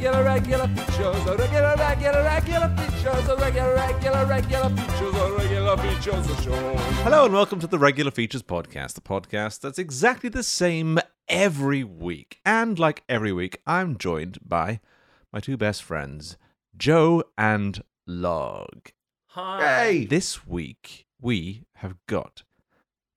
regular, regular features, a regular, regular, regular features, a regular, regular, regular features, a regular features of show. Hello and welcome to the Regular Features Podcast, the podcast that's exactly the same every week. And like every week, I'm joined by my two best friends, Joe and Log. Hey! This week, we have got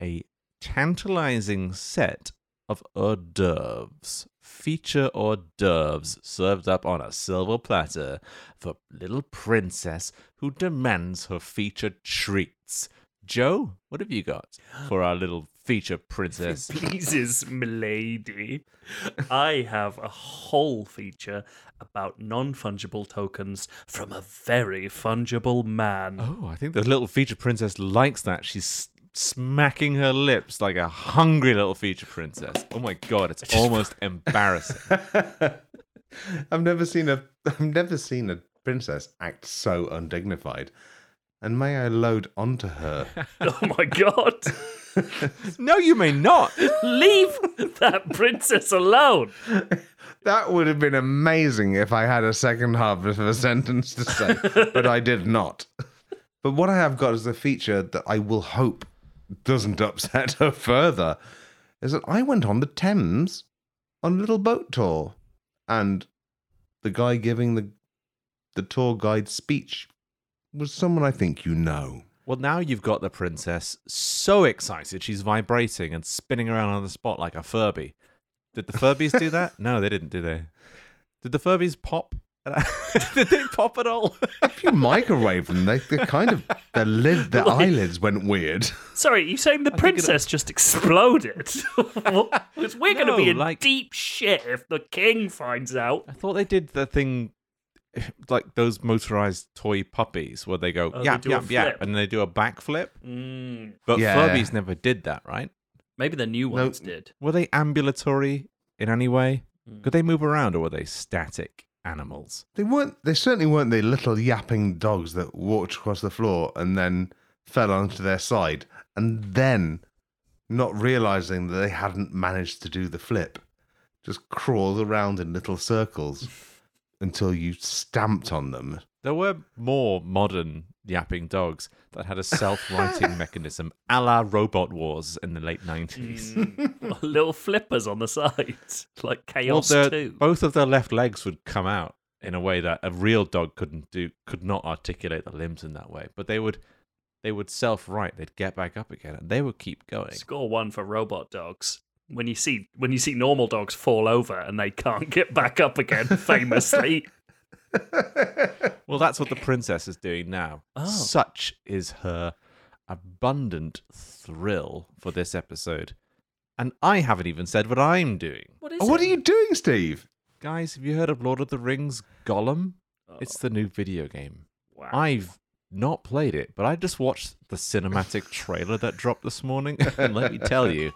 a tantalizing set of hors d'oeuvres, feature hors d'oeuvres served up on a silver platter for little princess who demands her feature treats. Joe, what have you got for our little feature princess? pleases milady. I have a whole feature about non fungible tokens from a very fungible man. Oh, I think the little feature princess likes that. She's smacking her lips like a hungry little feature princess. Oh my god, it's almost embarrassing. I've never seen a I've never seen a princess act so undignified. And may I load onto her? Oh my god! No, you may not. Leave that princess alone! that would have been amazing if I had a second half of a sentence to say, but I did not. But what I have got is a feature that I will hope doesn't upset her further. Is that I went on the Thames on a little boat tour, and the guy giving the the tour guide speech was someone I think you know. Well, now you've got the princess so excited she's vibrating and spinning around on the spot like a Furby. Did the Furbies do that? No, they didn't, did they? Did the Furbies pop? did they pop at all? If you microwave them, they they kind of their lid their eyelids went weird. Sorry, you saying the think princess just exploded? Because we're going to be No, in like- deep shit if the king finds out. I thought they did the thing like those motorized toy puppies where they go Oh, they yap do a yap yap and they do a backflip. Mm, But Yeah. Furbies never did that, right? maybe the new No. ones did. Were they ambulatory in any way? Mm. Could they move around or were they static animals? They weren't. They certainly weren't the little yapping dogs that walked across the floor and then fell onto their side, and then, not realizing that they hadn't managed to do the flip, just crawled around in little circles until you stamped on them. There were more modern yapping dogs that had a self-righting mechanism, a la Robot Wars in the late nineties. Mm, little flippers on the sides, like Chaos their- 2. both of their left legs would come out in a way that a real dog couldn't do, could not articulate the limbs in that way. But they would, they would self-right. They'd get back up again, and they would keep going. Score one for robot dogs. When you see when you see normal dogs fall over and they can't get back up again, famously. Well, that's what the princess is doing now. Oh. Such is her abundant thrill for this episode. And I haven't even said what I'm doing. What is Oh, what are you doing, Steve? Guys, have you heard of Lord of the Rings Gollum? Oh, It's the new video game. wow. I've not played it, but I just watched the cinematic trailer that dropped this morning. and let me tell you,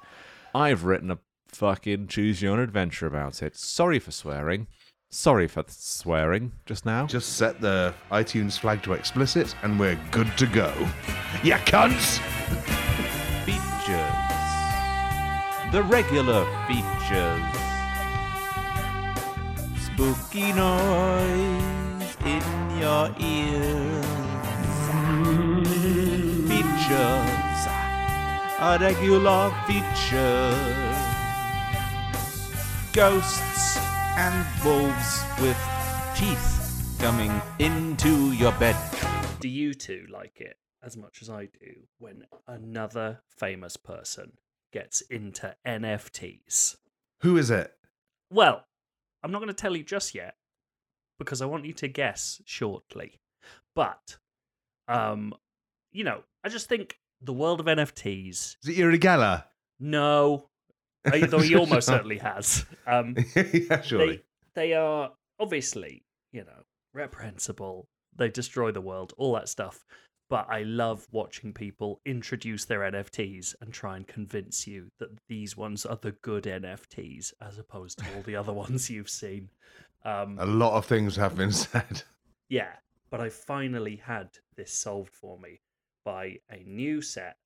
I've written a fucking choose your own adventure about it. Sorry for swearing. Sorry for swearing just now. Just set the iTunes flag to explicit, and we're good to go. Yeah, cunts. features. The regular features. Spooky noise in your ears. Features. A regular feature. Ghosts and wolves with teeth coming into your bed. do you two like it as much as I do when another famous person gets into NFTs? Who is it? Well, I'm not going to tell you just yet because I want you to guess shortly. But, um, you know, I just think the world of NFTs. Is it Uri No, though he almost certainly has. Um, yeah, surely. they, they are obviously, you know, reprehensible. They destroy the world, all that stuff. But I love watching people introduce their NFTs and try and convince you that these ones are the good NFTs as opposed to all the other ones you've seen. Um, A lot of things have been said. yeah, but I finally had this solved for me by a new set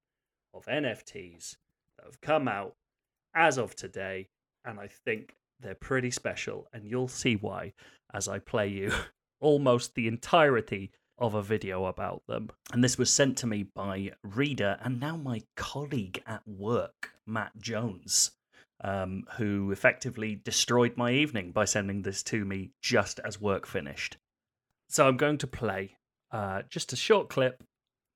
of NFTs that have come out as of today, and I think They're pretty special, and you'll see why as I play you almost the entirety of a video about them. And this was sent to me by reader and now my colleague at work, Matt Jones, um, who effectively destroyed my evening by sending this to me just as work finished. So I'm going to play uh, just a short clip.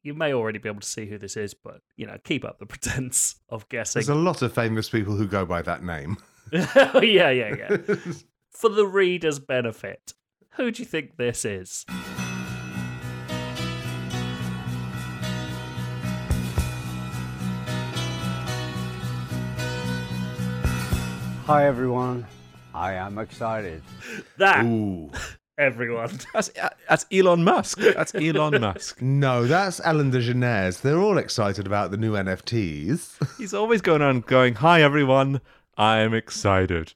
You may already be able to see who this is, but you know, keep up the pretense of guessing. There's a lot of famous people who go by that name. yeah, yeah, yeah. For the reader's benefit, who do you think this is? Hi everyone, I am excited. That Ooh. Everyone. That's, uh, that's Elon Musk. That's Elon Musk. No, that's Ellen DeGeneres. They're all excited about the new NFTs. He's always going on going, Hi, everyone. I am excited.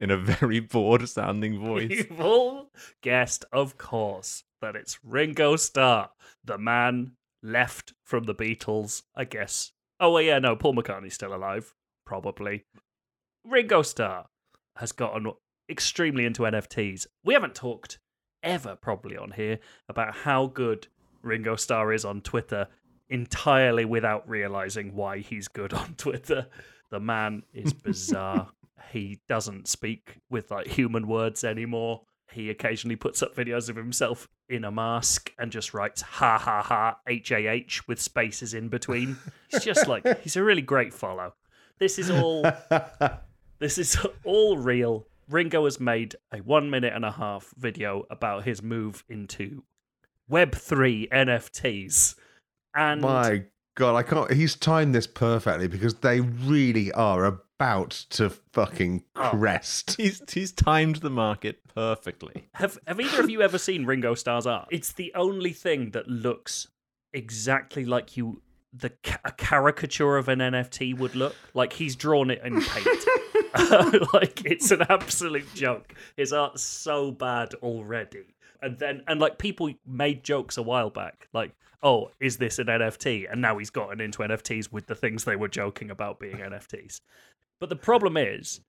In a very bored sounding voice. You've all guessed, of course, that it's Ringo Starr, the man left from the Beatles, I guess. Oh, well, yeah, no, Paul McCartney's still alive, probably. Ringo Starr has gotten extremely into NFTs. We haven't talked ever, probably, on here about how good Ringo Starr is on Twitter entirely without realizing why he's good on Twitter. The man is bizarre. he doesn't speak with like human words anymore. He occasionally puts up videos of himself in a mask and just writes ha ha ha H A H with spaces in between. He's just like he's a really great follow. This is all this is all real. Ringo has made a one minute and a half video about his move into Web3 NFTs. And My God, I can't. He's timed this perfectly because they really are about to fucking Oh. crest. He's, he's timed the market perfectly. Have have either of you ever seen Ringo Starr's art? It's the only thing that looks exactly like you the a caricature of an NFT would look. Like he's drawn it in paint. like it's an absolute joke. His art's so bad already. And then and like people made jokes a while back, like, oh, is this an NFT? And now he's gotten into NFTs with the things they were joking about being NFTs. But the problem is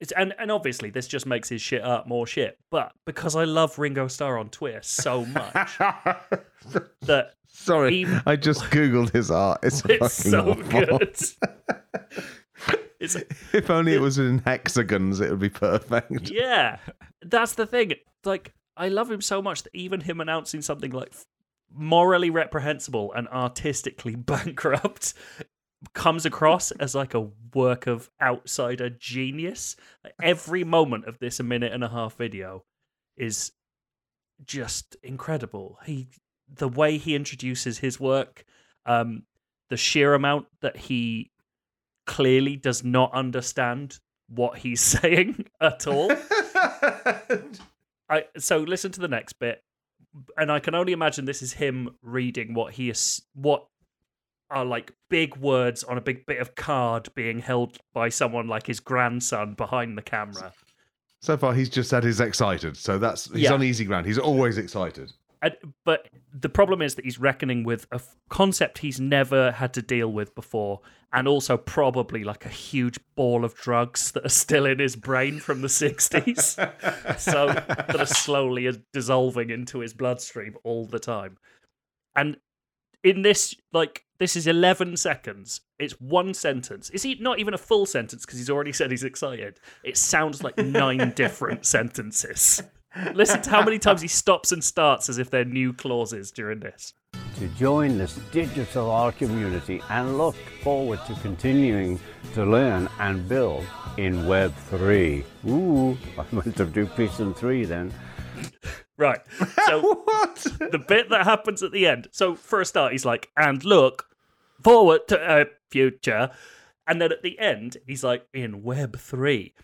it's, and, and obviously this just makes his shit art more shit. But because I love Ringo Starr on Twitter so much that Sorry, Even- I just googled his art. It's, it's fucking so awful. good. It's If only it was in hexagons, it would be perfect. yeah, that's the thing. Like I love him so much that even him announcing something like morally reprehensible and artistically bankrupt comes across as like a work of outsider genius. Every moment of this a minute and a half video is just incredible. He the way he introduces his work, um, the sheer amount that he clearly does not understand what he's saying at all. I so listen to the next bit, and I can only imagine this is him reading what he is what are like big words on a big bit of card being held by someone like his grandson behind the camera. So far, he's just said he's excited. So that's he's Yeah. on easy ground. He's always excited. But the problem is that he's reckoning with a f- concept he's never had to deal with before, and also probably like a huge ball of drugs that are still in his brain from the 60s. so that are slowly dissolving into his bloodstream all the time. And in this, like, this is 11 seconds. It's one sentence. Is he not even a full sentence because he's already said he's excited? It sounds like nine different sentences. Listen to how many times he stops and starts as if they're new clauses during this. To join this digital art community and look forward to continuing to learn and build in Web 3. Ooh, I went to do peace and three then. Right. So What? the bit that happens at the end. So for a start, he's like, and look forward to a future. And then at the end, he's like, in Web 3.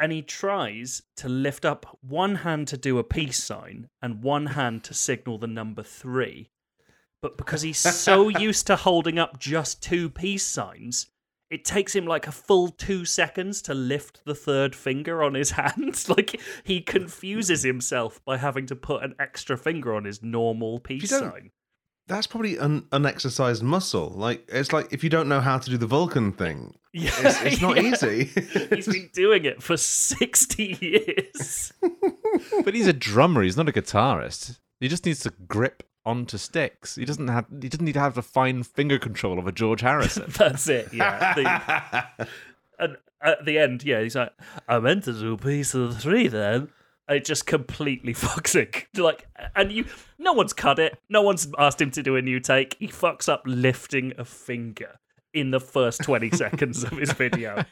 And he tries to lift up one hand to do a peace sign and one hand to signal the number three. But because he's so used to holding up just two peace signs, it takes him like a full two seconds to lift the third finger on his hand. like he confuses himself by having to put an extra finger on his normal peace sign. That's probably an unexercised muscle. Like it's like if you don't know how to do the Vulcan thing, Yeah, it's, it's not yeah. easy. He's been doing it for 60 years. But he's a drummer. He's not a guitarist. He just needs to grip onto sticks. He doesn't have. He doesn't need to have the fine finger control of a George Harrison. That's it, yeah. The- and at the end, yeah, he's like, I meant to do a peace of three then. It just completely fucks it. Like, and you, no one's cut it. No one's asked him to do a new take. He fucks up lifting a finger in the first 20 seconds of his video.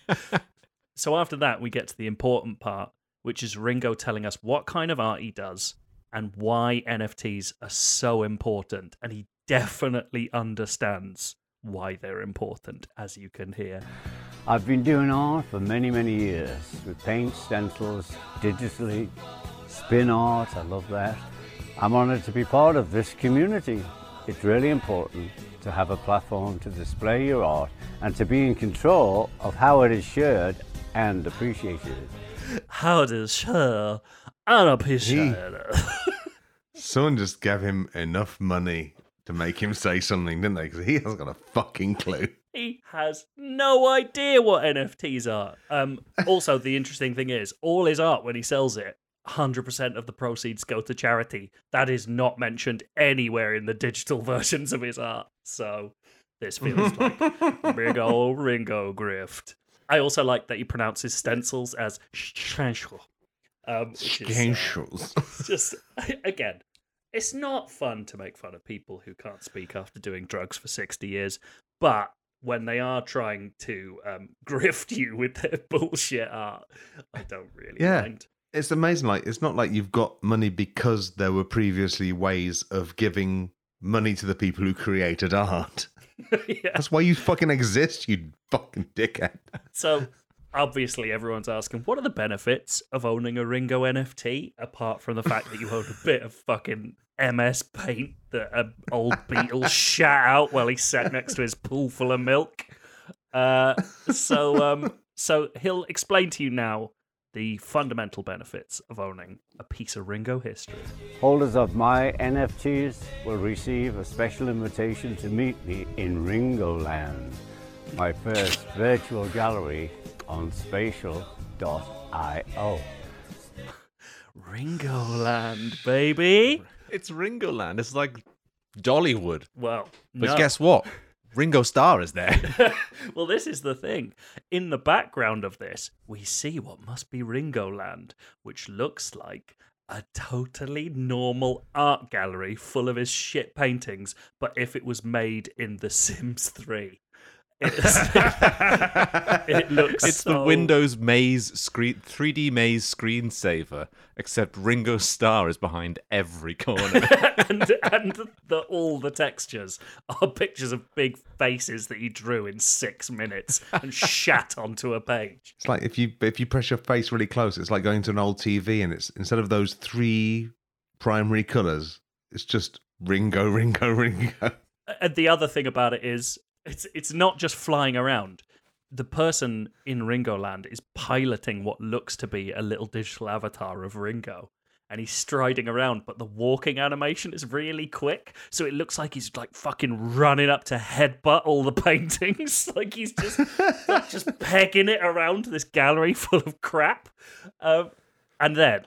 So after that, we get to the important part, which is Ringo telling us what kind of art he does and why NFTs are so important. And he definitely understands why they're important, as you can hear. I've been doing art for many, many years with paint, stencils, digitally, spin art. I love that. I'm honored to be part of this community. It's really important to have a platform to display your art and to be in control of how it is shared and appreciated. How it is does her unappreciated? Someone just gave him enough money to make him say something, didn't they? Because he hasn't got a fucking clue. He has no idea what NFTs are. Um, also, the interesting thing is, all his art when he sells it, 100% of the proceeds go to charity. That is not mentioned anywhere in the digital versions of his art. So this feels like big old Ringo grift. I also like that he pronounces stencils as stencil. Um, is, uh, just again it's not fun to make fun of people who can't speak after doing drugs for 60 years but when they are trying to um, grift you with their bullshit art i don't really Yeah. mind It's amazing. Like it's not like you've got money because there were previously ways of giving money to the people who created art. yeah. That's why you fucking exist, you fucking dickhead. so obviously everyone's asking what are the benefits of owning a ringo nft apart from the fact that you own a bit of fucking ms paint that an old Beatle shat out while he sat next to his pool full of milk. Uh, so um, so he'll explain to you now the fundamental benefits of owning a piece of ringo history. Holders of my NFTs will receive a special invitation to meet me in Ringo Land, my first virtual gallery on spatial.io. ringo land baby it's Ringo Land. It's like Dollywood. well But no. guess what? Ringo Starr is there. well, this is the thing. In the background of this, we see what must be Ringo Land, which looks like a totally normal art gallery full of his shit paintings, but if it was made in The Sims 3. It's- it looks It's the Windows Maze screen 3D Maze screensaver, except Ringo Starr is behind every corner. and and the, all the textures are pictures of big faces that he drew in six minutes and shat onto a page. It's like if you if you press your face really close, it's like going to an old TV and it's instead of those three primary colours, it's just Ringo, Ringo, Ringo. and the other thing about it is it's it's not just flying around. The person in Ringo Land is piloting what looks to be a little digital avatar of Ringo. And he's striding around, but the walking animation is really quick. So it looks like he's like fucking running up to headbutt all the paintings. like he's just like, just pegging it around this gallery full of crap. Um, and then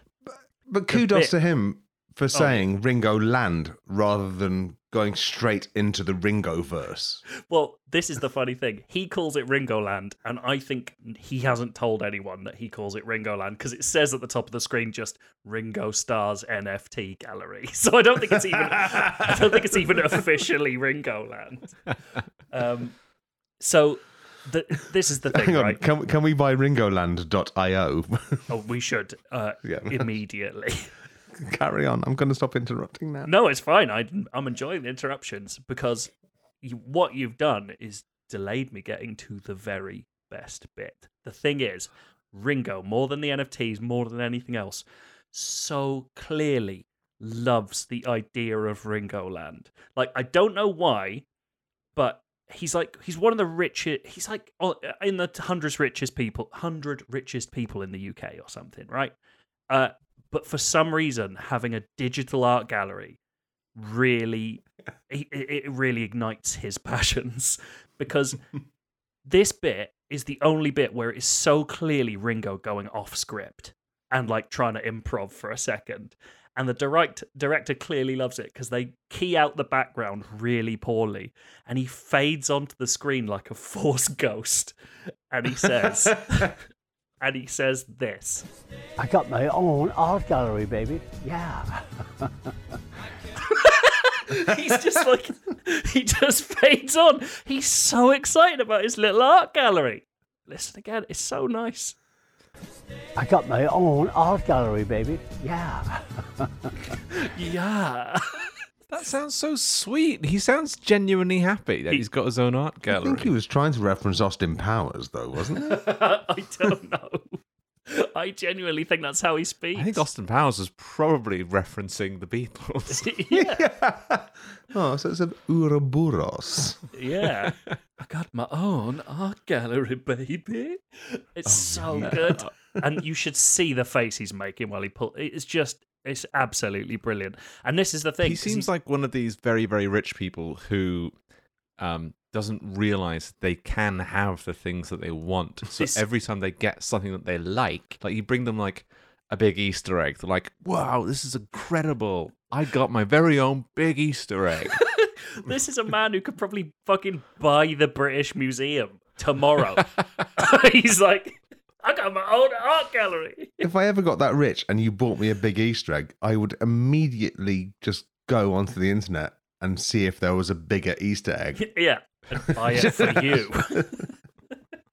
But kudos bit- to him for saying Ringo Land rather than going straight into the Ringo verse. Well, this is the funny thing. He calls it Ringo Land, and I think he hasn't told anyone that he calls it Ringo Land because it says at the top of the screen just Ringo Starr's NFT Gallery. So I don't think it's even I don't think it's even officially Ringo Land. Um, so the, this is the thing, Hang on, right? can, can we buy ringoland.io? Oh, we should uh, Yeah. immediately. Carry on. I'm going to stop interrupting now. No, it's fine. I, I'm enjoying the interruptions because you, what you've done is delayed me getting to the very best bit. The thing is, Ringo, more than the NFTs, more than anything else, so clearly loves the idea of Ringo Land. Like, I don't know why, but he's like he's one of the richest. He's like oh, in the hundreds richest people, hundred richest people in the UK or something, right? Uh, but for some reason, having a digital art gallery really it, it really ignites his passions because this bit is the only bit where it is so clearly Ringo going off script and like trying to improv for a second. And the direct director clearly loves it because they key out the background really poorly, and he fades onto the screen like a force ghost, and he says, and he says this. I got my own art gallery, baby. Yeah. He's just like he just fades on. He's so excited about his little art gallery. Listen again, it's so nice. I got my own art gallery, baby. Yeah. Yeah. That sounds so sweet. He sounds genuinely happy that He- he's got his own art gallery. I think he was trying to reference Austin Powers, though, wasn't he? I don't know. I genuinely think that's how he speaks. I think Austin Powers was probably referencing the Beatles. yeah. oh, so it's a Ouroboros. Yeah. I got my own art gallery, baby. It's oh, so good. And you should see the face he's making while he pull it's just it's absolutely brilliant. And this is the thing. He seems like one of these very, very rich people who um, doesn't realize they can have the things that they want. So every time they get something that they like, like you bring them like a big Easter egg, they're like, "Wow, this is incredible! I got my very own big Easter egg." this is a man who could probably fucking buy the British Museum tomorrow. he's like, I got my own art gallery. If I ever got that rich and you bought me a big Easter egg, I would immediately just go onto the internet and see if there was a bigger Easter egg. yeah, and buy it for you.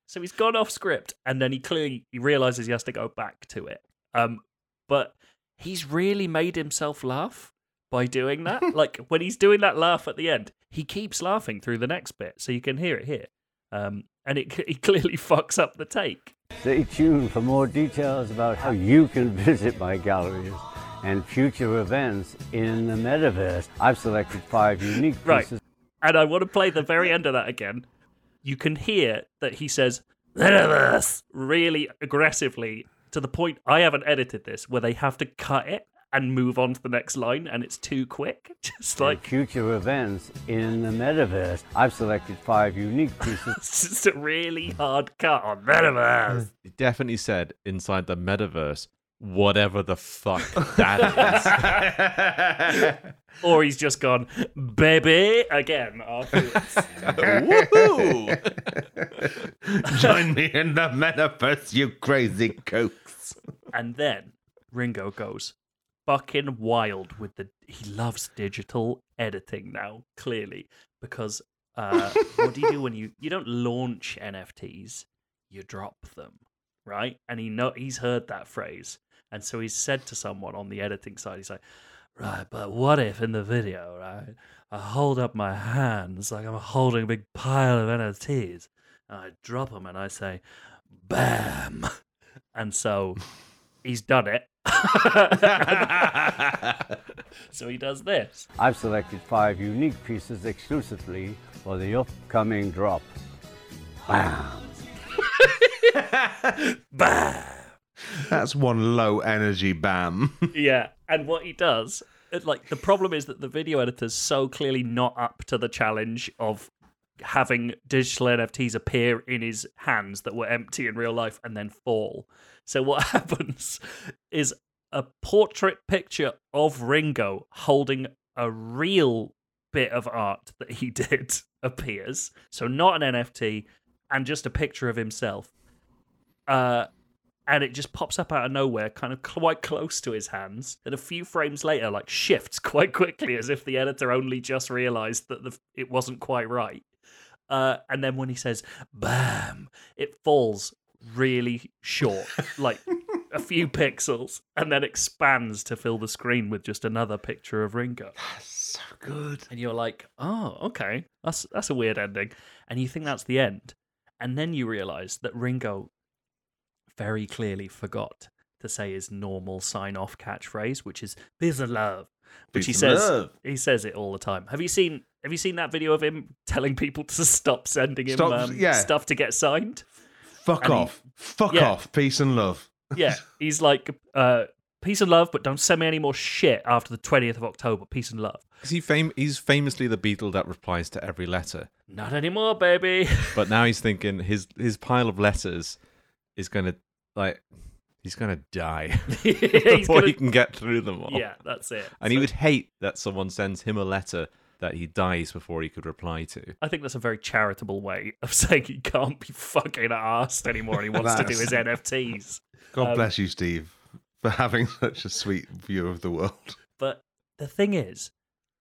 so he's gone off script, and then he clearly he realizes he has to go back to it. Um, but he's really made himself laugh by doing that. like when he's doing that laugh at the end, he keeps laughing through the next bit, so you can hear it here. Um, and it he clearly fucks up the take. Stay tuned for more details about how you can visit my galleries and future events in the metaverse. I've selected five unique pieces. Right. And I want to play the very end of that again. You can hear that he says "Metaverse" really aggressively to the point I haven't edited this where they have to cut it and move on to the next line and it's too quick. Just and like future events in the metaverse. I've selected five unique pieces. it's just a really hard cut on Metaverse. He definitely said inside the metaverse, whatever the fuck that is. or he's just gone, baby, again afterwards. Woohoo! Join me in the metaverse, you crazy cokes. And then Ringo goes fucking wild with the. He loves digital editing now, clearly, because uh, what do you do when you you don't launch NFTs, you drop them, right? And he know he's heard that phrase, and so he's said to someone on the editing side, he's like, right, but what if in the video, right, I hold up my hands like I'm holding a big pile of NFTs, and I drop them, and I say, bam, and so he's done it. so he does this. I've selected five unique pieces exclusively for the upcoming drop. Bam! Bam. That's one low energy bam. Yeah, and what he does, it, like the problem is that the video editor's so clearly not up to the challenge of having digital NFTs appear in his hands that were empty in real life and then fall. So what happens is a portrait picture of Ringo holding a real bit of art that he did appears. So not an NFT and just a picture of himself. Uh and it just pops up out of nowhere, kind of quite close to his hands. And a few frames later, like shifts quite quickly, as if the editor only just realised that the, it wasn't quite right. Uh, and then when he says "bam," it falls really short, like a few pixels, and then expands to fill the screen with just another picture of Ringo. That's so good. And you're like, "Oh, okay, that's that's a weird ending," and you think that's the end, and then you realise that Ringo very clearly forgot to say his normal sign-off catchphrase, which is "peace and love," which he Peace says love. he says it all the time. Have you seen Have you seen that video of him telling people to stop sending him Stop- um, yeah. stuff to get signed? Fuck And he- off. Fuck Yeah. off. Peace and love. Yeah, he's like, uh, peace and love, but don't send me any more shit after the 20th of October. Peace and love. 'Cause he fam- he's famously the Beatle that replies to every letter. Not anymore, baby. But now he's thinking his his pile of letters is gonna like he's gonna die before gonna- he can get through them all. Yeah, that's it. And he would hate that someone sends him a letter that he dies before he could reply to. I think that's a very charitable way of saying he can't be fucking asked anymore and he wants to do his NFTs. God Um, bless you, Steve, for having such a sweet view of the world. But the thing is,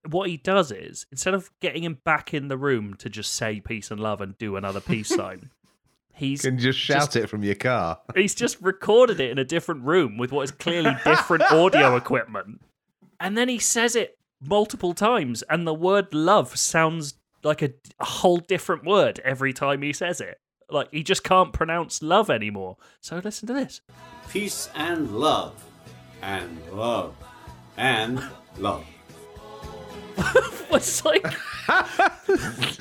what he does is instead of getting him back in the room to just say peace and love and do another peace sign, he's You can just shout Just- it from your car. he's just recorded it in a different room with what is clearly different audio equipment. And then he says it multiple times, and the word love sounds like a, a whole different word every time he says it. Like he just can't pronounce love anymore. So listen to this. Peace and love. And love. And love. What's like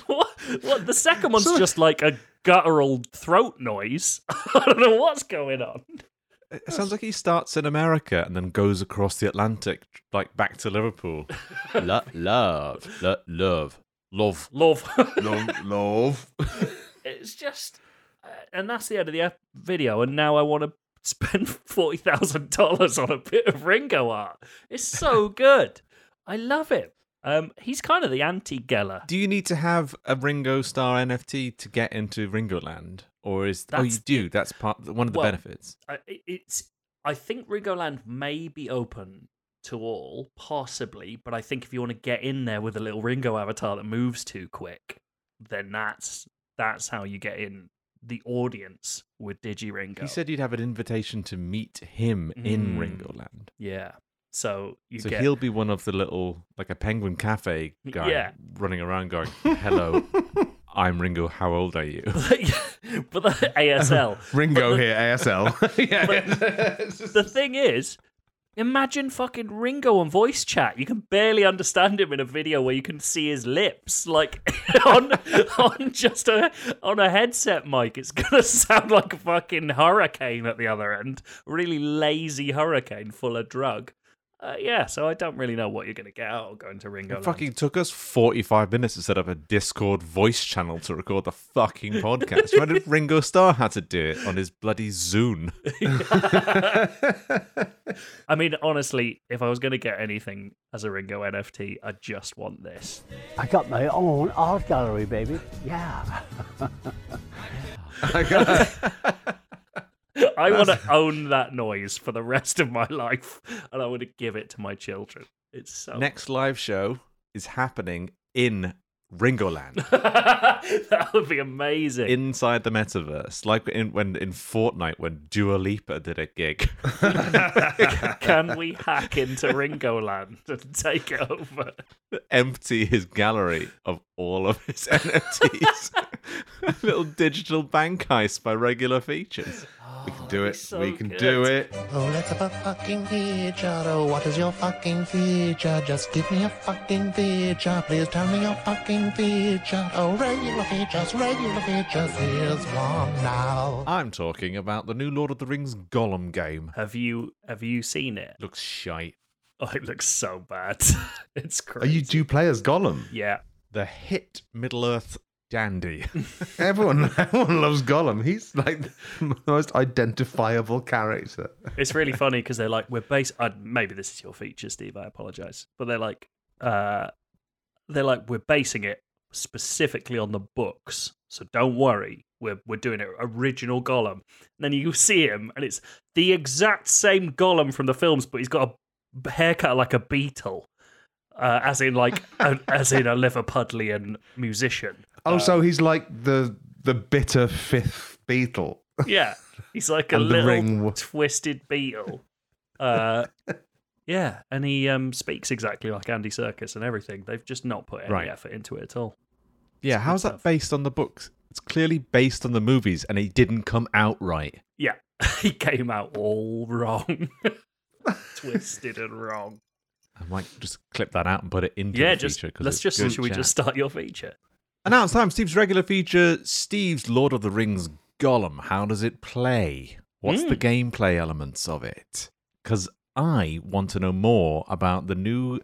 what, what? The second one's just like a guttural throat noise. I don't know what's going on. It sounds like he starts in America and then goes across the Atlantic, like back to Liverpool. Lo- love, lo- love, love. Love. Love, love. it's just uh, and that's the end of the ep- video and now i want to spend $40000 on a bit of ringo art it's so good i love it um he's kind of the anti-geller Do you need to have a Ringo Starr NFT to get into Ringo Land, or is oh you That's do? That's part one of the Well, benefits. It's i think ringoland may be open to all possibly but i think if you want to get in there with a little ringo avatar that moves too quick then that's that's how you get in the audience with digi ringo He said you'd have an invitation to meet him in Mm. Ringo Land. yeah so you So get he'll be one of the little, like a Penguin Cafe guy Yeah. running around going, "Hello, I'm Ringo. How old are you?" but the ASL. Ringo But the- here, ASL. yeah. The thing is, imagine fucking Ringo on voice chat. You can barely understand him in a video where you can see his lips, like on on just a on a headset mic. It's gonna sound like a fucking hurricane at the other end. Really lazy hurricane full of drug. Uh, yeah, so I don't really know what you're gonna get out of going to Ringo. It Land. fucking took us 45 minutes to set up a Discord voice channel to record the fucking podcast. Imagine if Ringo Starr had to do it on his bloody Zune. I mean, honestly, if I was going to get anything as a Ringo NFT, I just want this. I got my own art gallery, baby. Yeah. I want to own that noise for the rest of my life, and I want to give it to my children. It's so Next live show is happening in Ringoland. That would be amazing. inside the metaverse, like in when in Fortnite when Dua Lipa did a gig. Can we hack into Ringoland and take it over? empty his gallery of all of his NFTs. A little digital bank heist by regular features. We can do Oh, it. so we can good. do it. Oh, let's have a fucking feature. Oh, what is your fucking feature? Just give me a fucking feature. Please tell me your fucking feature. Oh, regular features, regular features. Here's one now. I'm talking about the new Lord of the Rings Gollum game. Have you have you seen it? Looks shite. Oh, it looks so bad. it's Are crazy. you do play as Gollum? Yeah. The hit Middle Earth dandy. Everyone, everyone loves Gollum. He's like the most identifiable character. it's really funny because they're like we're based uh, maybe this is your feature steve i apologize but they're like uh they're like we're basing it specifically on the books so don't worry we're we're doing it original gollum and then you see him and it's the exact same gollum from the films but he's got a haircut like a Beatle uh, as in like a, as in a liverpudlian musician Oh, so he's like the the bitter fifth Beatle. Yeah, he's like a little ring twisted Beatle. Uh, yeah, and he um, speaks exactly like Andy Serkis and everything. They've just not put any Right. effort into it at all. yeah, good how's that stuff. based on the books? It's clearly based on the movies and it didn't come out right. Yeah, he came out all wrong, twisted and wrong. I might just clip that out and put it into yeah, the just feature. let's just should we just start your feature? And now it's time. Steve's regular feature, Steve's Lord of the Rings Gollum. How does it play? What's the Mm. gameplay elements of it? Because I want to know more about the new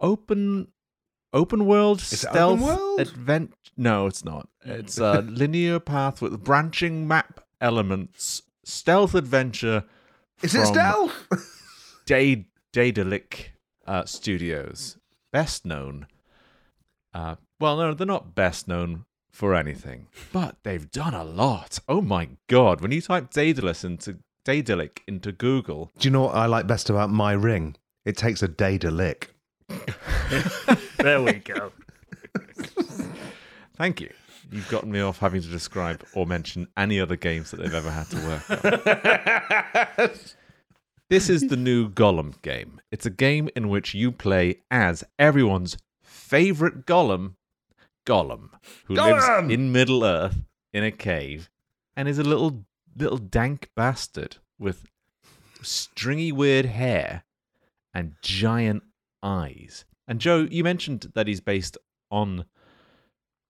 open open world it stealth adventure. No, it's not. It's a linear path with branching map elements, stealth adventure. Is it stealth? Day Daedalic uh, Studios, best known. Uh, well, no, they're not best known for anything, but they've done a lot. Oh my god! When you type Daedalus into Daedalic into Google, Do you know what I like best about my ring? It takes a day to lick. There we go. thank you. You've gotten me off having to describe or mention any other games that they've ever had to work on. This is the new Gollum game. It's a game in which you play as everyone's favorite Gollum, Gollum, who Gollum! lives in Middle Earth in a cave and is a little little dank bastard with stringy weird hair and giant eyes. And Joe, you mentioned that he's based on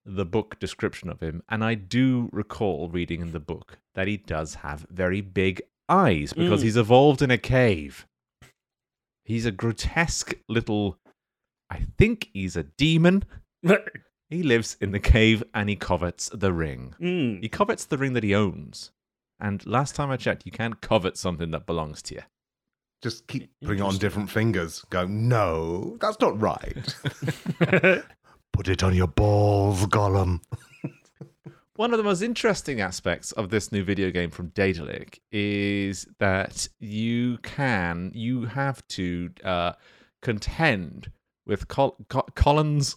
the book description of him, and I do recall reading in the book that he does have very big eyes because Mm. he's evolved in a cave. He's a grotesque little. I think he's a demon. He lives in the cave and he covets the ring. Mm. He covets the ring that he owns. And last time I checked, you can't covet something that belongs to you. Just keep putting it on different fingers. Go, no, that's not right. Put it on your balls, Gollum. One of the most interesting aspects of this new video game from Daedalic is that you can, you have to uh, contend with Col- Col- Collins.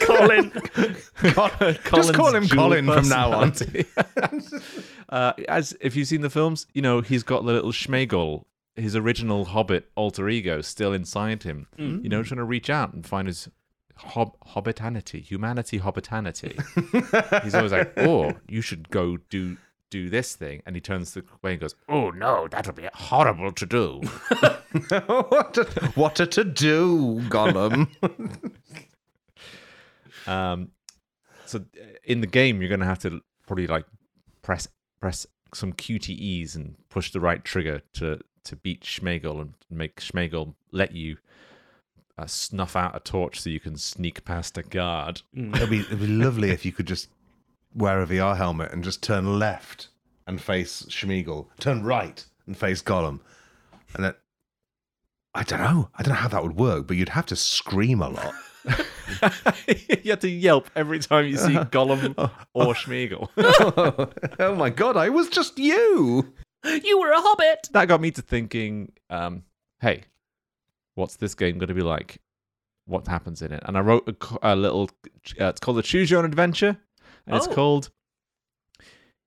Colin. Colin's call him Colin from now on. uh, as if you've seen the films, you know he's got the little Smeagol, his original Hobbit alter ego, still inside him. You know, trying to reach out and find his hob- hobbitanity, humanity, hobbitanity. he's always like, "Oh, you should go do." Do this thing, and he turns the way and goes, "Oh no, that'll be horrible to do." what, a, what a to do, Gollum. Um, so uh, in the game, you're gonna have to probably like press press some QTEs and push the right trigger to to beat Smeagol and make Smeagol let you uh, snuff out a torch so you can sneak past a guard. it'd, be, it'd be lovely if you could just wear a VR helmet and just turn left and face Smeagol, turn right and face Gollum. And then, I don't know. I don't know how that would work, but you'd have to scream a lot. you have to yelp every time you see Gollum or Smeagol. oh my god, I was just you. you were a hobbit. that got me to thinking, um, hey, what's this game going to be like? What happens in it? And I wrote a, a little, uh, it's called a Choose Your Own Adventure, and it's Oh. called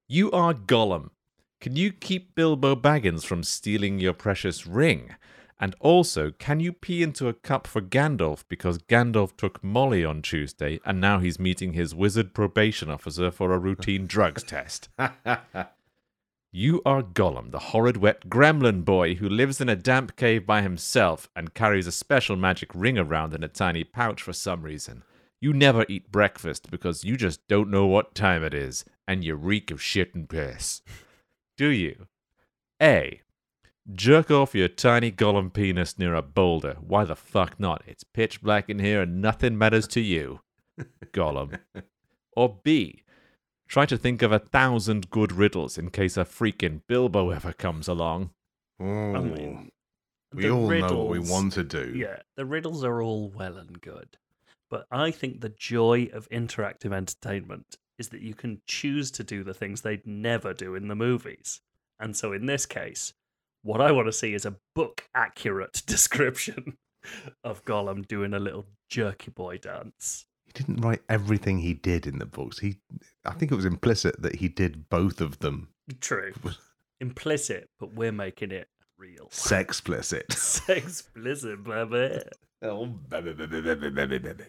You Are Gollum. Can you keep Bilbo Baggins from stealing your precious ring? And also, can you pee into a cup for Gandalf because Gandalf took Molly on Tuesday and now he's meeting his wizard probation officer for a routine drugs test? You are Gollum, the horrid wet gremlin boy who lives in a damp cave by himself and carries a special magic ring around in a tiny pouch for some reason. You never eat breakfast because you just don't know what time it is and you reek of shit and piss. Do you? A. Jerk off your tiny Gollum penis near a boulder. Why the fuck not? It's pitch black in here and nothing matters to you. Gollum. Or B. Try to think of a thousand good riddles in case a freaking Bilbo ever comes along. Oh. I Oh, mean, we the all know what we want to do. Yeah, the riddles are all well and good. But I think the joy of interactive entertainment is that you can choose to do the things they'd never do in the movies. And so in this case, what I want to see is a book accurate description of Gollum doing a little jerky boy dance. He didn't write everything he did in the books. He, I think it was implicit that he did both of them. True. Implicit, but we're making it real. Sexplicit. Explicit, baby. oh, baby, baby, baby, baby, baby.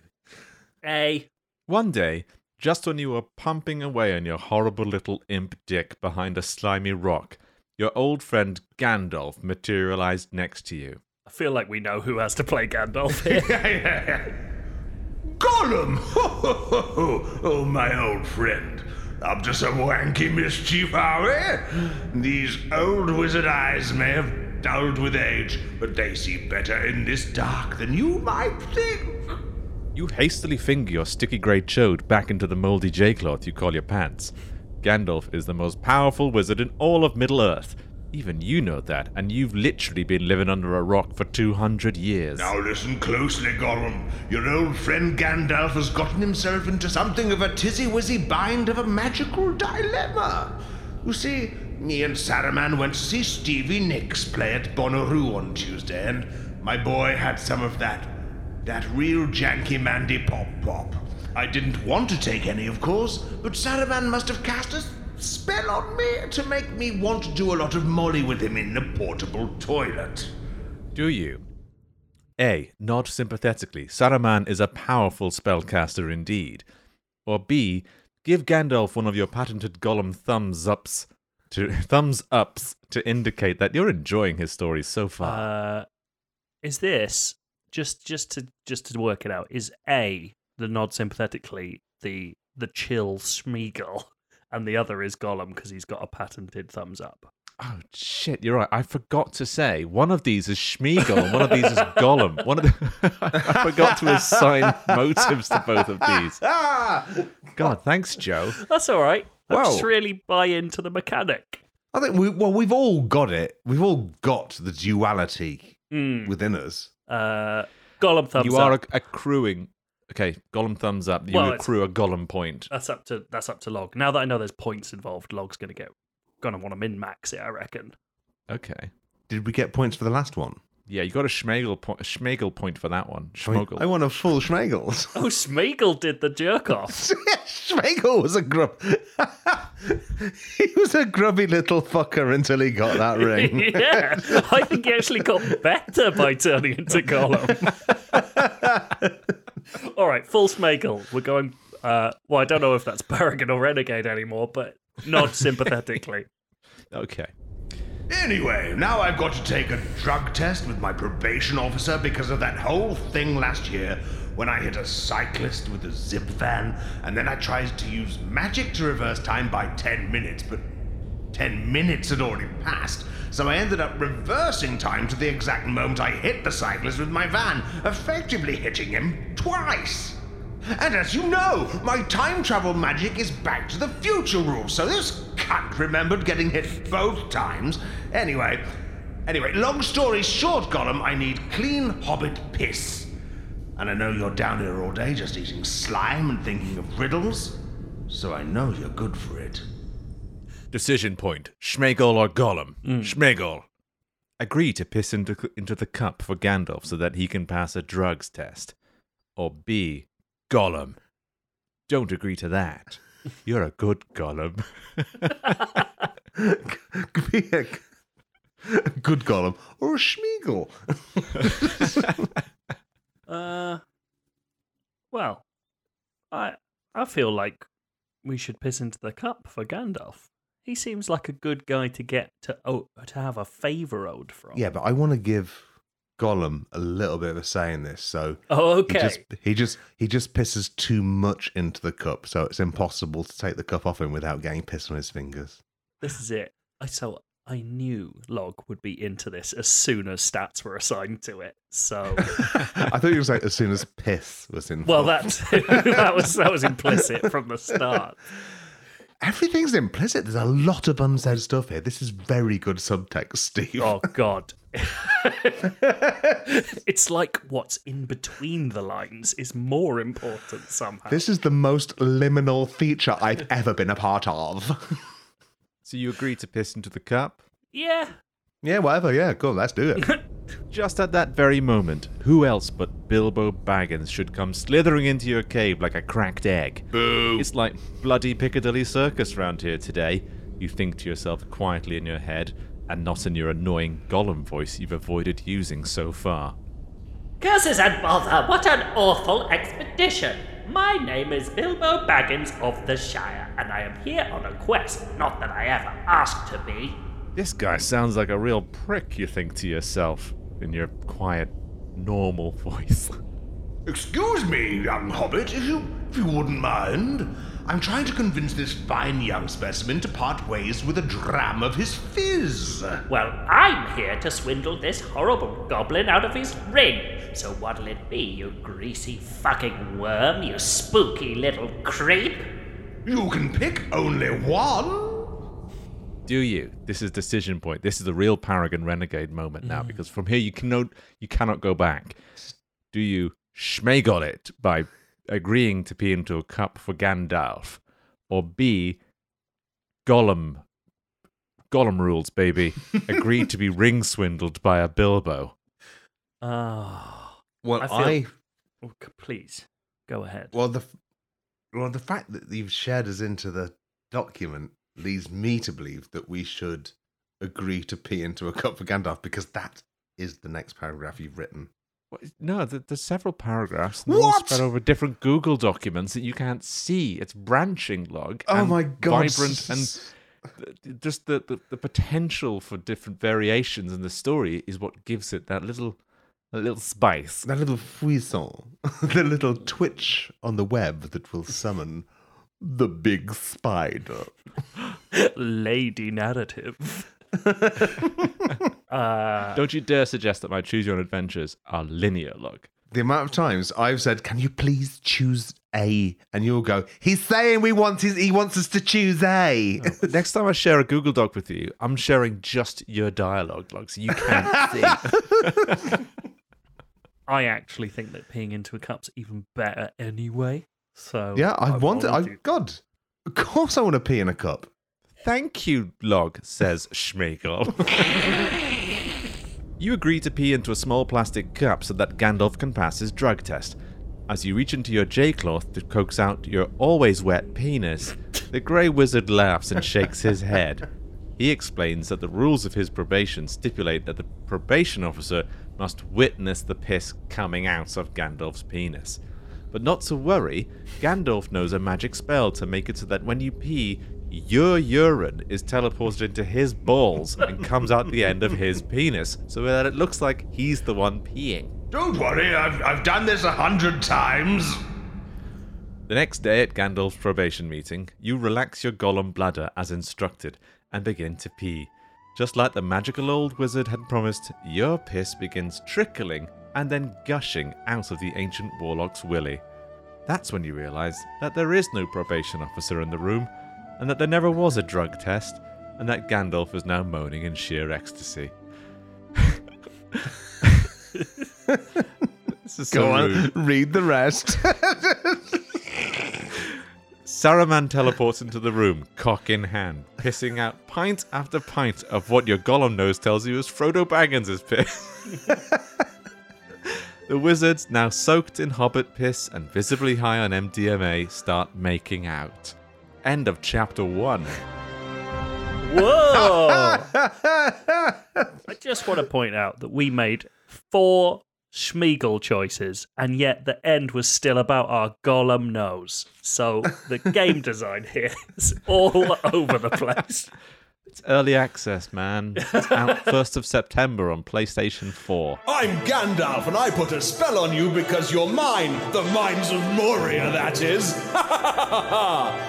Hey. One day, just when you were pumping away on your horrible little imp dick behind a slimy rock, your old friend Gandalf materialized next to you. I feel like we know who has to play Gandalf here. Gollum! oh, my old friend. Up to some wanky mischief, are we? These old wizard eyes may have dulled with age, but they see better in this dark than you might think. You hastily finger your sticky grey chode back into the mouldy J-cloth you call your pants. Gandalf is the most powerful wizard in all of Middle-earth. Even you know that, and you've literally been living under a rock for 200 years. Now listen closely, Gollum. Your old friend Gandalf has gotten himself into something of a tizzy-wizzy bind of a magical dilemma. You see, me and Saruman went to see Stevie Nicks play at Bonnaroo on Tuesday, and my boy had some of that, that real janky mandy pop pop. I didn't want to take any, of course, but Saruman must have cast a spell on me to make me want to do a lot of molly with him in the portable toilet. Do you? A. Nod sympathetically. Saruman is a powerful spellcaster indeed. Or B. Give Gandalf one of your patented Gollum thumbs ups to thumbs ups to indicate that you're enjoying his story so far. Uh, is this just just to just to work it out? Is A the nod sympathetically the the chill Schmeagol, and the other is Gollum because he's got a patented thumbs up. oh shit, you're right. I forgot to say one of these is Schmeagol and one of these is Gollum. One of the I forgot to assign motives to both of these. God, thanks, Joe. That's all right. I Wow. just really buy into the mechanic. I think we well, we've all got it. We've all got the duality Mm. within us. Uh, Gollum thumbs you are acc- accruing. Okay, Gollum thumbs up. You Well, it's- accrue a Gollum point. That's up to that's up to Log. Now that I know there's points involved, Log's gonna get gonna want to min max it. I reckon. Okay. Did we get points for the last one? Yeah, you got a Schmegel point, a Schmegel point for that one. I, mean, Schmogel. I want a full Schmegels. Oh, Smeagol did the jerk off. Schmegel was a grub. he was a grubby little fucker until he got that ring. yeah, I think he actually got better by turning into Gollum. All right, full Smeagol. We're going. Uh, well, I don't know if that's Paragon or Renegade anymore, but nod sympathetically. Okay. Anyway, now I've got to take a drug test with my probation officer because of that whole thing last year when I hit a cyclist with a zip van, and then I tried to use magic to reverse time by 10 minutes, but 10 minutes had already passed, so I ended up reversing time to the exact moment I hit the cyclist with my van, effectively hitting him twice. And as you know, my time travel magic is back to the future rule, so this cunt remembered getting hit both times. Anyway, anyway, long story short, Gollum, I need clean hobbit piss. And I know you're down here all day just eating slime and thinking of riddles, so I know you're good for it. Decision point: Schmegel or Gollum? Hmm. Schmegel. Agree to piss into into the cup for Gandalf so that he can pass a drugs test. Or B. Gollum. Don't agree to that. You're a good Gollum. Could be a, a good Gollum or a Schmeagol. Uh, well, I I feel like we should piss into the cup for Gandalf. He seems like a good guy to get to oh, to have a favor owed from. Yeah, but I want to give Gollum a little bit of a say in this. So Oh, he okay. just he just he just pisses too much into the cup, so it's impossible to take the cup off him without getting piss on his fingers. This is it. I so I knew Log would be into this as soon as stats were assigned to it. So I thought you were saying as soon as piss was in. well, that that was that was implicit from the start. everything's implicit. There's a lot of unsaid stuff here. This is very good subtext, Steve. Oh God. it's like what's in between the lines is more important somehow. This is the most liminal feature I've ever been a part of. So you agree to piss into the cup? yeah. yeah, whatever. Yeah, cool. Let's do it. Just at that very moment, who else but Bilbo Baggins should come slithering into your cave like a cracked egg? Boo! It's like bloody Piccadilly Circus round here today. You think to yourself quietly in your head, and not in your annoying Gollum voice you've avoided using so far. Curses and bother, what an awful expedition! My name is Bilbo Baggins of the Shire, and I am here on a quest, not that I ever asked to be. This guy sounds like a real prick, you think to yourself, in your quiet, normal voice. Excuse me, young hobbit, if you, if you wouldn't mind. I'm trying to convince this fine young specimen to part ways with a dram of his fizz. Well, I'm here to swindle this horrible goblin out of his ring. So what'll it be, you greasy fucking worm, you spooky little creep? You can pick only one. Do you? This is decision point. This is the real Paragon Renegade moment now, mm. because from here you cannot you cannot go back. Do you schmegel it by agreeing to pee into a cup for Gandalf, or B, Gollum, Gollum rules, baby, agree to be ring swindled by a Bilbo? Ah, Well, I I, feel- oh, please go ahead. well the well the fact that you've shared us into the document leads me to believe that we should agree to pee into a cup for Gandalf because that is the next paragraph you've written. What is- No, there's several paragraphs. And What? spread over different Google documents that you can't see. It's branching log. Oh and my god! Vibrant and just the, the, the potential for different variations in the story is what gives it that little a little spice. that little frisson, the little twitch on the web that will summon the big spider. Lady narrative. uh, Don't you dare suggest that my choose your own adventures are linear log. The amount of times I've said, "Can you please choose A?" and you'll go, "He's saying we want his, he wants us to choose A." Next time I share a Google Doc with you, I'm sharing just your dialogue log so you can't see. I actually think that peeing into a cup's even better anyway. So yeah, I, want it. I do- God, of course I want to pee in a cup. Thank you, log, says Schmegel. you agree to pee into a small plastic cup so that Gandalf can pass his drug test. As you reach into your J cloth to coax out your always wet penis, the Grey Wizard laughs and shakes his head. He explains that the rules of his probation stipulate that the probation officer must witness the piss coming out of Gandalf's penis. But not to worry, Gandalf knows a magic spell to make it so that when you pee, your urine is teleported into his balls and comes out the end of his penis, so that it looks like he's the one peeing. Don't worry, I've, I've done this a hundred times. The next day at Gandalf's probation meeting, you relax your Gollum bladder as instructed and begin to pee. Just like the magical old wizard had promised, your piss begins trickling and then gushing out of the ancient warlock's willy. That's when you realize that there is no probation officer in the room, and that there never was a drug test, and that Gandalf is now moaning in sheer ecstasy. this is so Go rude. on, read the rest. Saruman teleports into the room, cock in hand, pissing out pint after pint of what your Gollum nose tells you is Frodo Baggins' piss. the wizards, now soaked in hobbit piss and visibly high on MDMA, start making out. End of chapter one. Whoa! I just want to point out that we made four Schmiegel choices, and yet the end was still about our Gollum nose. So the game design here is all over the place. It's early access, man. It's out 1st of September on PlayStation 4. I'm Gandalf, and I put a spell on you because you're mine. The mines of Moria, that is.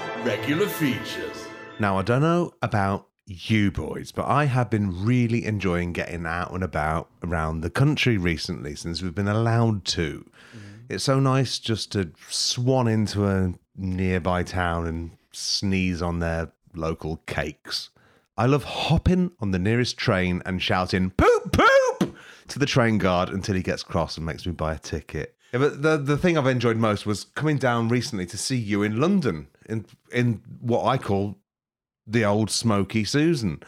Regular features. Now, I don't know about you boys, but I have been really enjoying getting out and about around the country recently since we've been allowed to. Mm-hmm. It's so nice just to swan into a nearby town and sneeze on their local cakes. I love hopping on the nearest train and shouting, poop, poop, to the train guard until he gets cross and makes me buy a ticket. Yeah, but the, the thing I've enjoyed most was coming down recently to see you in London in in what I call the old Smoky Susan.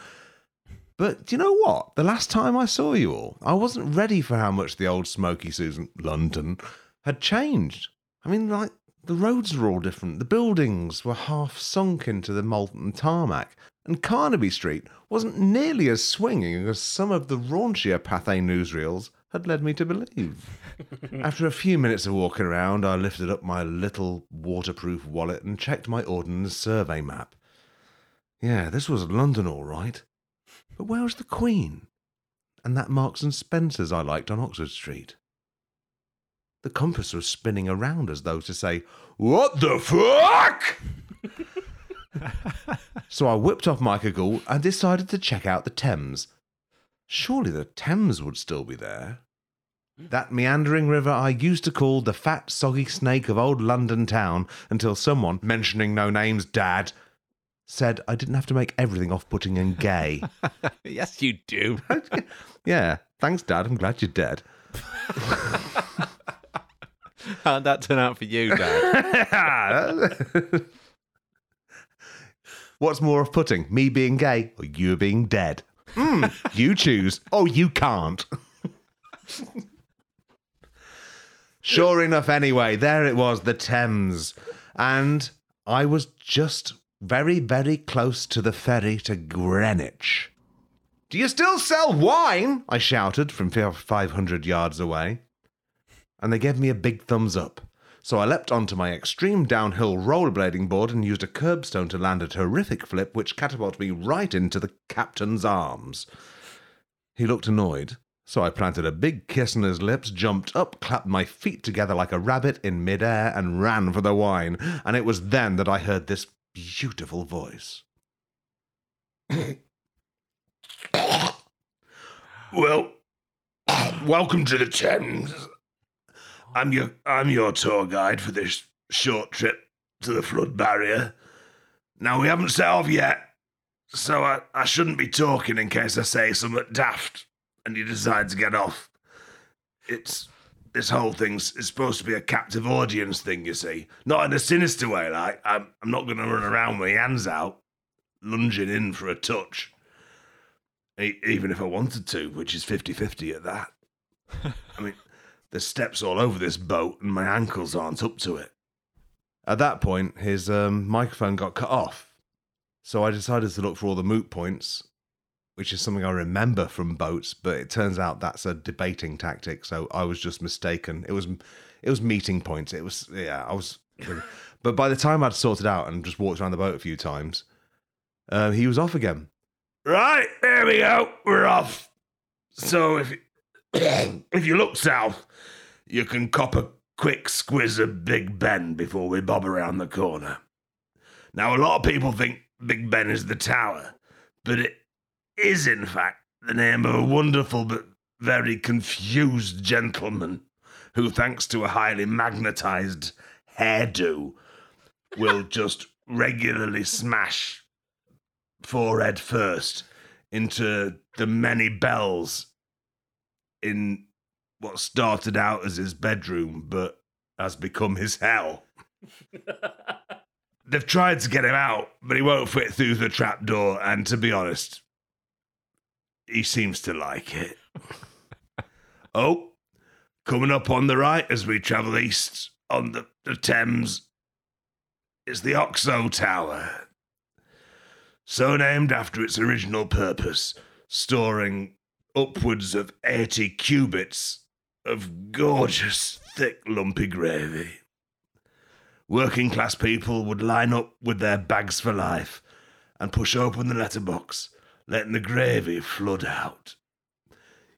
But do you know what? The last time I saw you all, I wasn't ready for how much the old Smoky Susan, London, had changed. I mean, like, the roads were all different. The buildings were half sunk into the molten tarmac. And Carnaby Street wasn't nearly as swinging as some of the raunchier Pathé newsreels had led me to believe. After a few minutes of walking around, I lifted up my little waterproof wallet and checked my ordnance survey map. Yeah, this was London all right. But where was the Queen? And that Marks and Spencer's I liked on Oxford Street? The compass was spinning around as though to say, What the fuck? so I whipped off my cagoule and decided to check out the Thames. Surely the Thames would still be there. Hmm. That meandering river I used to call the fat, soggy snake of old London town until someone, mentioning no names, Dad, said I didn't have to make everything off putting and gay. yes, you do. yeah, thanks, Dad. I'm glad you're dead. How'd that turn out for you, Dad? What's more off putting, me being gay or you being dead? Hmm, you choose. Oh, you can't. sure enough, anyway, there it was, the Thames. And I was just very, very close to the ferry to Greenwich. Do you still sell wine? I shouted from 500 yards away. And they gave me a big thumbs up. So I leapt onto my extreme downhill rollerblading board and used a curbstone to land a terrific flip which catapulted me right into the captain's arms. He looked annoyed, so I planted a big kiss on his lips, jumped up, clapped my feet together like a rabbit in midair, and ran for the wine. And it was then that I heard this beautiful voice. Well, welcome to the Thames. I'm your I'm your tour guide for this short trip to the flood barrier. Now we haven't set off yet, so I, I shouldn't be talking in case I say something daft and you decide to get off. It's this whole thing's is supposed to be a captive audience thing, you see. Not in a sinister way, like I'm I'm not gonna run around with my hands out, lunging in for a touch. E- even if I wanted to, which is 50-50 at that. I mean, there's steps all over this boat, and my ankles aren't up to it. At that point, his um, microphone got cut off. So I decided to look for all the moot points, which is something I remember from boats, but it turns out that's a debating tactic. So I was just mistaken. It was, it was meeting points. It was, yeah, I was. but by the time I'd sorted out and just walked around the boat a few times, uh, he was off again. Right, there we go. We're off. So if if you look south, you can cop a quick squiz of Big Ben before we bob around the corner. Now, a lot of people think Big Ben is the tower, but it is, in fact, the name of a wonderful but very confused gentleman who, thanks to a highly magnetized hairdo, will just regularly smash forehead first into the many bells in what started out as his bedroom but has become his hell. They've tried to get him out, but he won't fit through the trapdoor, and to be honest, he seems to like it. oh, coming up on the right as we travel east on the, the Thames is the Oxo Tower. So named after its original purpose, storing upwards of 80 cubits of gorgeous, thick, lumpy gravy. Working class people would line up with their bags for life and push open the letterbox, letting the gravy flood out.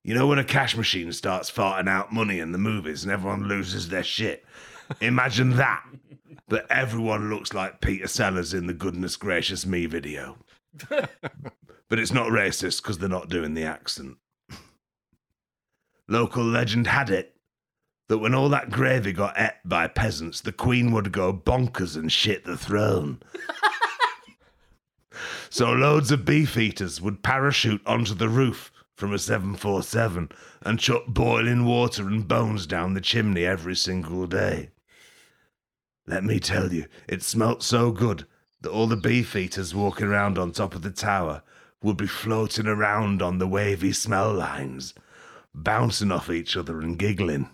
You know when a cash machine starts farting out money in the movies and everyone loses their shit? Imagine that, but everyone looks like Peter Sellers in the Goodness Gracious Me video. but it's not racist because they're not doing the accent. Local legend had it that when all that gravy got ate by peasants, the queen would go bonkers and shit the throne. so loads of beef eaters would parachute onto the roof from a 747 and chuck boiling water and bones down the chimney every single day. Let me tell you, it smelt so good that all the beef eaters walking around on top of the tower would be floating around on the wavy smell lines, bouncing off each other and giggling.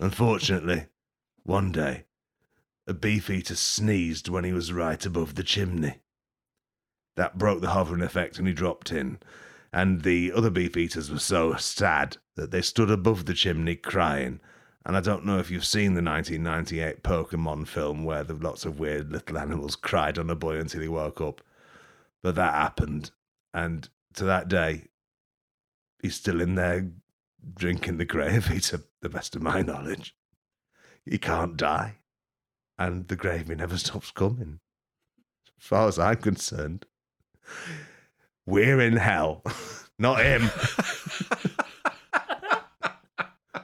Unfortunately, one day, a beef eater sneezed when he was right above the chimney. That broke the hovering effect and he dropped in, and the other beef eaters were so sad that they stood above the chimney crying. And I don't know if you've seen the 1998 Pokemon film where the lots of weird little animals cried on a boy until he woke up. But that happened. And to that day, he's still in there drinking the gravy, to the best of my knowledge. he can't die. And the gravy never stops coming. As far as I'm concerned, we're in hell, not him.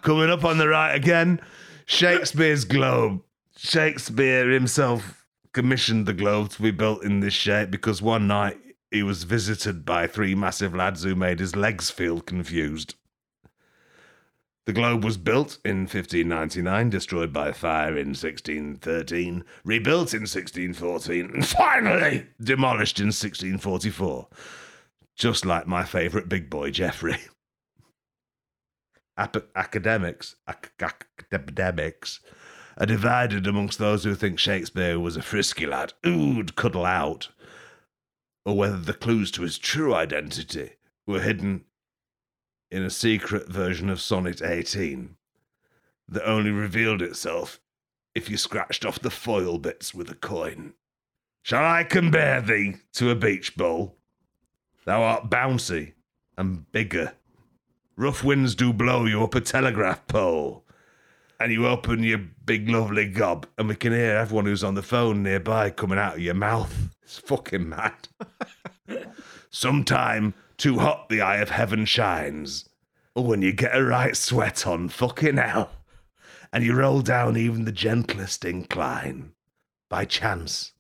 Coming up on the right again, Shakespeare's Globe. Shakespeare himself commissioned the globe to be built in this shape because one night he was visited by three massive lads who made his legs feel confused. The globe was built in 1599, destroyed by fire in 1613, rebuilt in 1614, and finally demolished in 1644. Just like my favourite big boy, Geoffrey. Ap- academics, ac- academics are divided amongst those who think Shakespeare was a frisky lad who'd cuddle out, or whether the clues to his true identity were hidden in a secret version of Sonnet 18 that only revealed itself if you scratched off the foil bits with a coin. Shall I compare thee to a beach ball? Thou art bouncy and bigger. Rough winds do blow you up a telegraph pole. And you open your big lovely gob, and we can hear everyone who's on the phone nearby coming out of your mouth. It's fucking mad. Sometime too hot the eye of heaven shines. Oh, or when you get a right sweat on, fucking hell. And you roll down even the gentlest incline. By chance,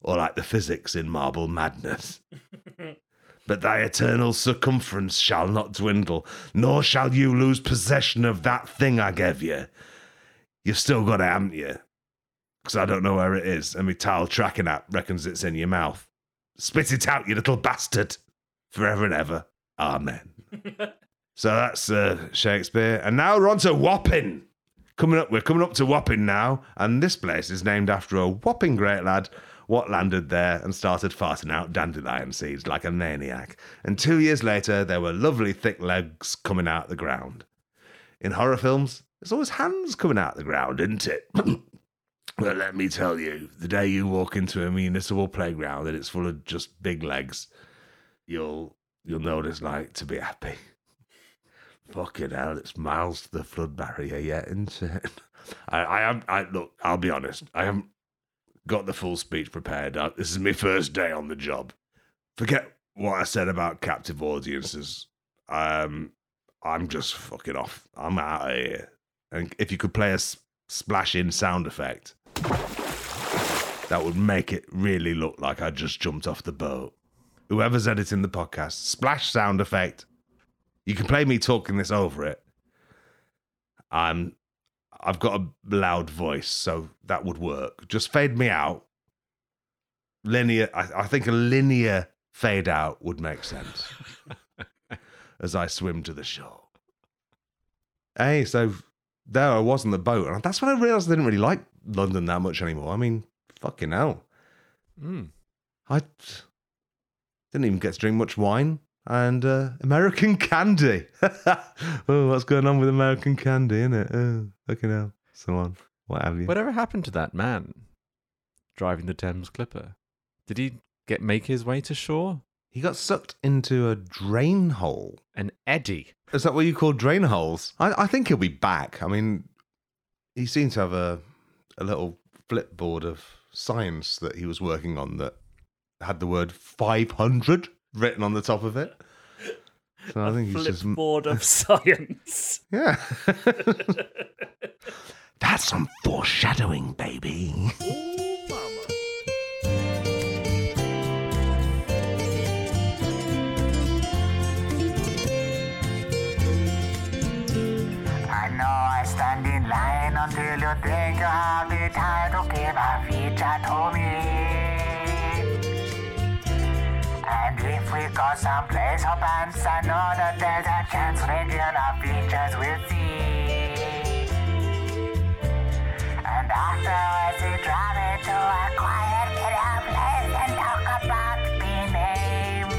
or like the physics in Marble Madness. But thy eternal circumference shall not dwindle, nor shall you lose possession of that thing I gave you. You've still got it, haven't you? Because I don't know where it is, and my tile tracking app reckons it's in your mouth. Spit it out, you little bastard. Forever and ever. Amen. so that's uh, Shakespeare. And now we're on to Wapping. Coming up, we're coming up to Wapping now, and this place is named after a whopping great lad what landed there and started farting out dandelion seeds like a maniac. And two years later, there were lovely thick legs coming out of the ground. In horror films, there's always hands coming out of the ground, isn't it? well, let me tell you, the day you walk into a municipal playground and it's full of just big legs, you'll you'll know what it's like to be happy. Fucking hell, it's miles to the flood barrier yet, isn't it? I, I am. I look. I'll be honest. I haven't got the full speech prepared. Uh, This is my first day on the job. Forget what I said about captive audiences. Um, I'm just fucking off. I'm out of here. And if you could play a splash in sound effect, that would make it really look like I just jumped off the boat. Whoever's editing the podcast, splash sound effect. You can play me talking this over it. I'm I've got a loud voice, so that would work. Just fade me out. Linear I, I think a linear fade out would make sense. as I swim to the shore. Hey, so there I was on the boat, and that's when I realised I didn't really like London that much anymore. I mean, fucking hell. Mm. I didn't even get to drink much wine and uh, American candy. oh, what's going on with American candy, innit? Oh, fucking hell. So on. What have you? Whatever happened to that man driving the Thames Clipper? Did he get make his way to shore? He got sucked into a drain hole. An eddy. Is that what you call drain holes? I, I think he'll be back. I mean, he seems to have a, a little flipboard of science that he was working on that had the word 500 written on the top of it. So I think he's just. Flipboard of science. Yeah. That's some foreshadowing, baby. Line until you think you have the time to give a feature to me. And if we go someplace up and that there's a chance regular features will see. And afterwards we drive to a quiet little place and talk about the name.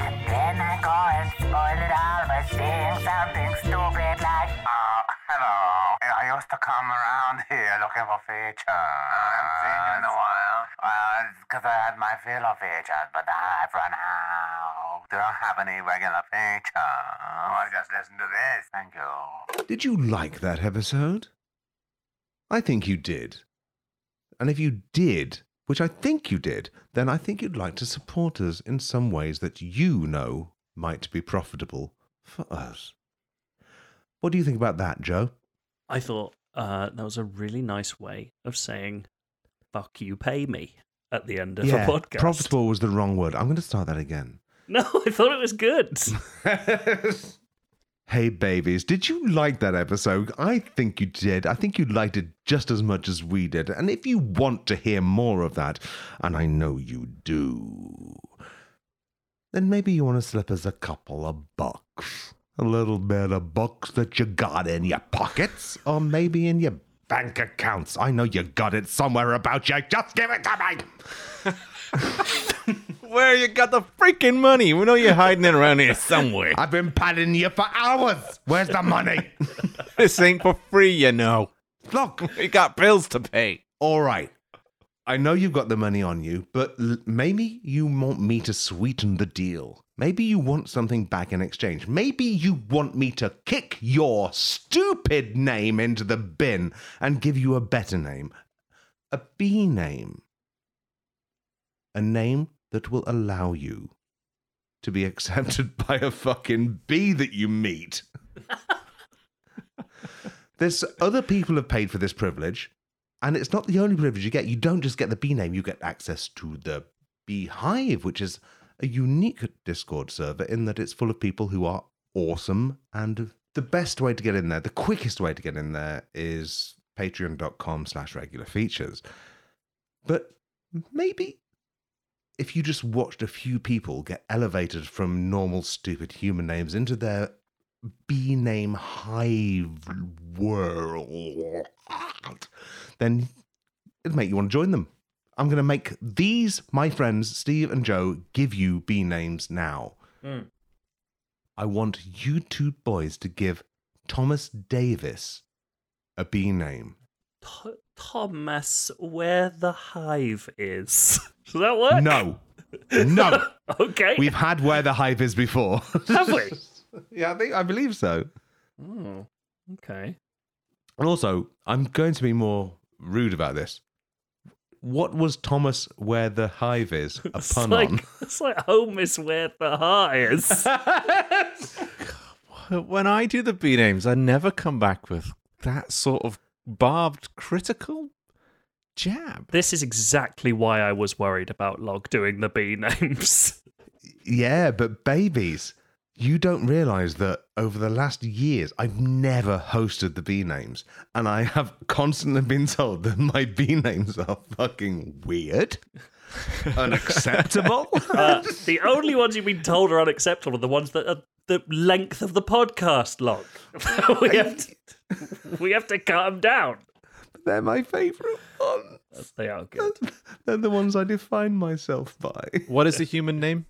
And then I go and spoil it all by saying something stupid like. I used to come around here looking for features. I haven't seen you in a while. Well, it's because I had my fill of features, but I've run out. don't have any regular features? Oh, just listen to this. Thank you. Did you like that episode? I think you did. And if you did, which I think you did, then I think you'd like to support us in some ways that you know might be profitable for us. What do you think about that, Joe? I thought uh, that was a really nice way of saying "fuck you, pay me" at the end of a podcast. profitable was the wrong word. I'm going to start that again. No, I thought it was good. Hey, babies, did you like that episode? I think you did. I think you liked it just as much as we did. And if you want to hear more of that, and I know you do, then maybe you want to slip us a couple of bucks. A little bit of bucks that you got in your pockets, or maybe in your bank accounts. I know you got it somewhere about you. Just give it to me. Where you got the freaking money? We know you're hiding it around here somewhere. I've been patting you for hours. Where's the money? this ain't for free, you know. Look, We got bills to pay. All right. I know you've got the money on you, but l- maybe you want me to sweeten the deal. Maybe you want something back in exchange. Maybe you want me to kick your stupid name into the bin and give you a better name. A B name. A name that will allow you to be accepted by a fucking bee that you meet. There's other people have paid for this privilege, and it's not the only privilege you get. You don't just get the bee name, you get access to the beehive, which is a unique Discord server in that it's full of people who are awesome. And the best way to get in there, the quickest way to get in there is patreon.com slash regular features. But maybe if you just watched a few people get elevated from normal stupid human names into their bee name hive world, then it'd make you want to join them. I'm going to make these, my friends, Steve and Joe, give you bee names now. Mm. I want you two boys to give Thomas Davis a bee name. Th- Thomas, where the hive is. Does that work? No. No. okay. We've had where the hive is before. Have we? yeah, I think I believe so. Oh, okay. And also, I'm going to be more rude about this. What was Thomas where the hive is a It's pun like, on? It's like home is where the heart is. When I do the B names, I never come back with that sort of barbed critical jab. this is exactly why I was worried about Log doing the B names. Yeah, but babies, you don't realize that over the last years, I've never hosted the B names. And I have constantly been told that my B names are fucking weird, unacceptable. Uh, the only ones you've been told are unacceptable are the ones that are the length of the podcast log. we have to, we have to cut them down. They're my favorite ones. They are good. They're the ones I define myself by. What is the human name?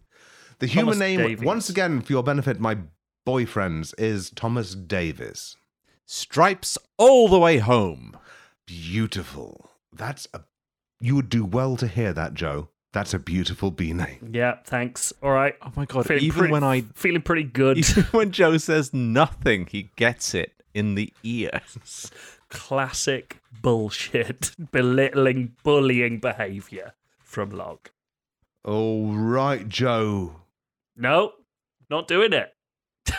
The human Thomas name, Davies. once again, for your benefit, my boyfriends, is Thomas Davis. Stripes all the way home. Beautiful. That's a. You would do well to hear that, Joe. That's a beautiful bee name. Yeah, thanks. All right. Oh my god! Feeling even pretty- when I, feeling pretty good. even when Joe says nothing, he gets it in the ears. Classic bullshit, belittling, bullying behavior from Log. All right, Joe. No, not doing it.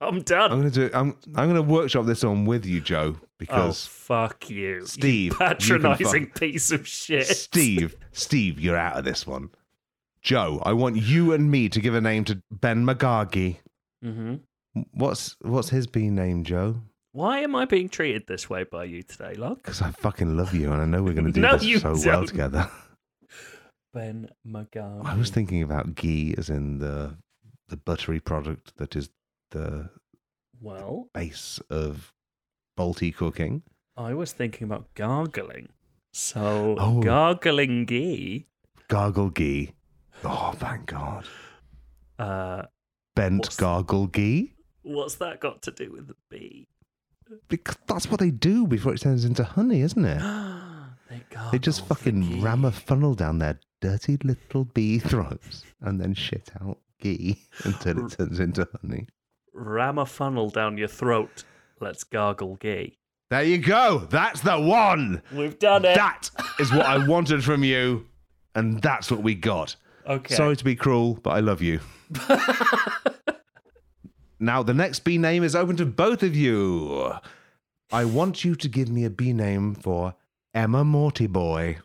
I'm done. I'm gonna do. I'm. I'm gonna workshop this on with you, Joe, oh, because fuck you. Steve, You patronizing fuck- piece of shit. Steve, Steve, you're out of this one. Joe, I want you and me to give a name to Ben McGargy. hmm What's what's his bee name, Joe? Why am I being treated this way by you today, Log? Because I fucking love you, and I know we're gonna do No, this so well don't. together. Ben McGarvey. I was thinking about ghee as in the the buttery product that is the Well, base of Balti cooking. I was thinking about gargling. So, Oh. gargling ghee. Gargle ghee. Oh, thank God. Uh, Bent gargle ghee. what's that got to do with the bee? Because that's what they do before it turns into honey, isn't it? they They just fucking ghee. ram a funnel down their dirty little bee throats and then shit out ghee until it turns into honey. Ram a funnel down your throat. Let's gargle ghee. There you go. That's the one. We've done it. That is what I wanted from you, and that's what we got. Okay. Sorry to be cruel, but I love you. now, the next bee name is open to both of you. I want you to give me a bee name for Emma Morty Boy.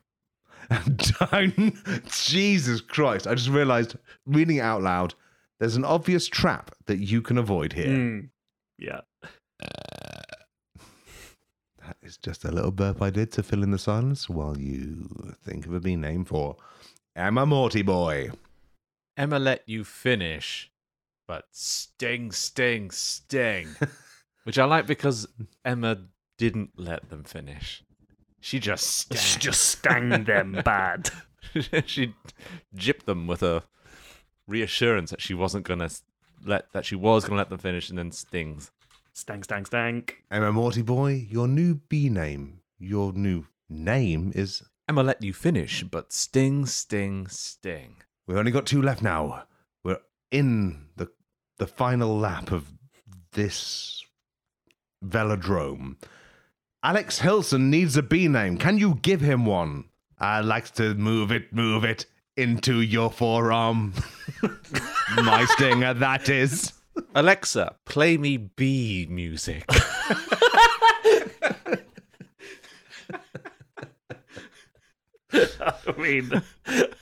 Don't, Jesus Christ. I just realized, reading it out loud, there's an obvious trap that you can avoid here. Mm. Yeah. That is just a little burp I did to fill in the silence while you think of a bee name for Emma Morty Boy. Emma let you finish, but sting, sting, sting. Which I like because Emma didn't let them finish. She just She stung. just stang them bad. she gypped them with a reassurance that she wasn't gonna let that she was gonna let them finish, and then stings. Stang, stang, stang. Emma Morty Boy, your new B name, your new name is. Emma let you finish, but sting, sting, sting. We've only got two left now. We're in the the final lap of this velodrome. Alex Hilson needs a B name. Can you give him one? I like to move it, move it into your forearm. My stinger, that is. Alexa, play me B music. I mean,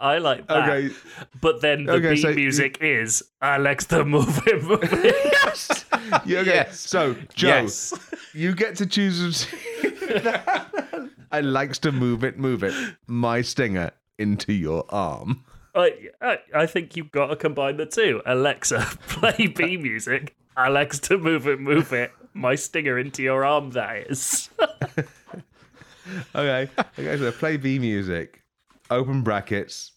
I like that. Okay. But then the Okay, beat so you- music is Alex the move it, move it. Yeah, okay. Yes. So, Joe, Yes. you get to choose. I likes to move it, move it. My stinger into your arm. I, I, I think you've got to combine the two. Alexa, play B music. Alex to move it, move it. My stinger into your arm, that is. Okay. Okay, so play B music. Open brackets.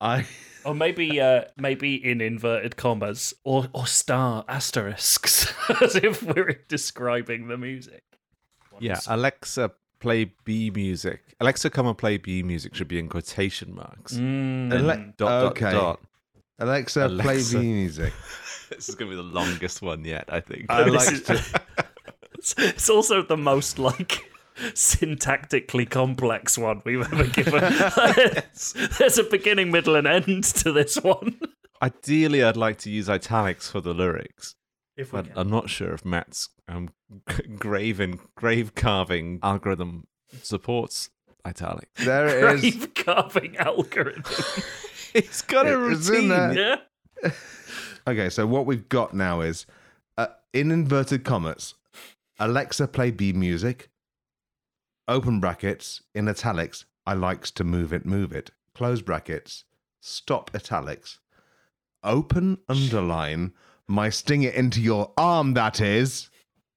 I or maybe uh, maybe in inverted commas or, or star asterisks, as if we're describing the music. yeah, Alexa, play B music. Alexa, come and play B music should be in quotation marks. Mm. Ale- dot, okay. dot, dot. Alexa, play B music. This is going to be the longest one yet, I think. I like is- to It's, it's also the most like syntactically complex one we've ever given. there's, there's a beginning, middle, and end to this one. Ideally, I'd like to use italics for the lyrics. If we But can. I'm not sure if Matt's um, grave and grave carving algorithm supports italics. There it is. Grave carving algorithm. He's got a routine. Yeah. Okay, so what we've got now is uh, in inverted commas, Alexa play B music. Open brackets in italics. I likes to move it, move it. Close brackets. Stop italics. Open underline. My sting it into your arm. That is.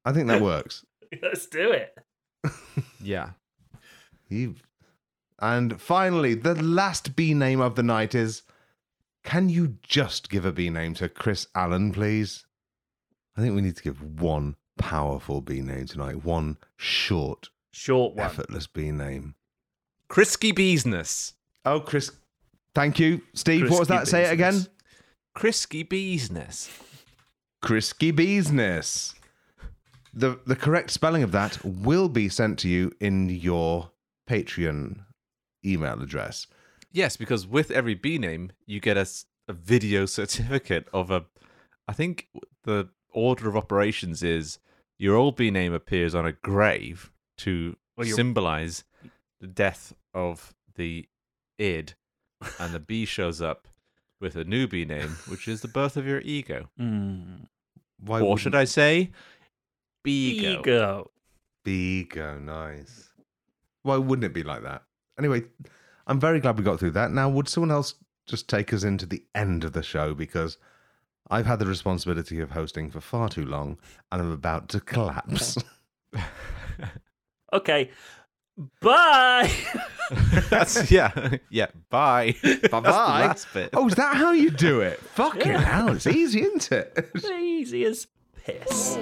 I think that works. Let's do it. Yeah. You. And finally, the last B name of the night is. Can you just give a B name to Chris Allen, please? I think we need to give one powerful B name tonight. One short, Short one. effortless B name. Crisky Beesness. Oh, Chris. Thank you, Steve. what was that? Crisky Say it again. business. Crisky Beesness. Crisky Beesness. The the correct spelling of that will be sent to you in your Patreon email address. Yes, because with every B name, you get a video certificate of a. I think the order of operations is your old B name appears on a grave to Or your- symbolize the death of the id, and the B shows up with a new B name, which is the birth of your ego. Mm. Why or should I say, Beego. Ego. Bego, nice. Why wouldn't it be like that? Anyway, I'm very glad we got through that. Now, would someone else just take us into the end of the show because I've had the responsibility of hosting for far too long and I'm about to collapse. Okay. Bye. That's yeah, yeah. Bye. Bye-bye. bit. oh, is that how you do it? Fucking Yeah. hell, it's easy, isn't it? Easy as piss.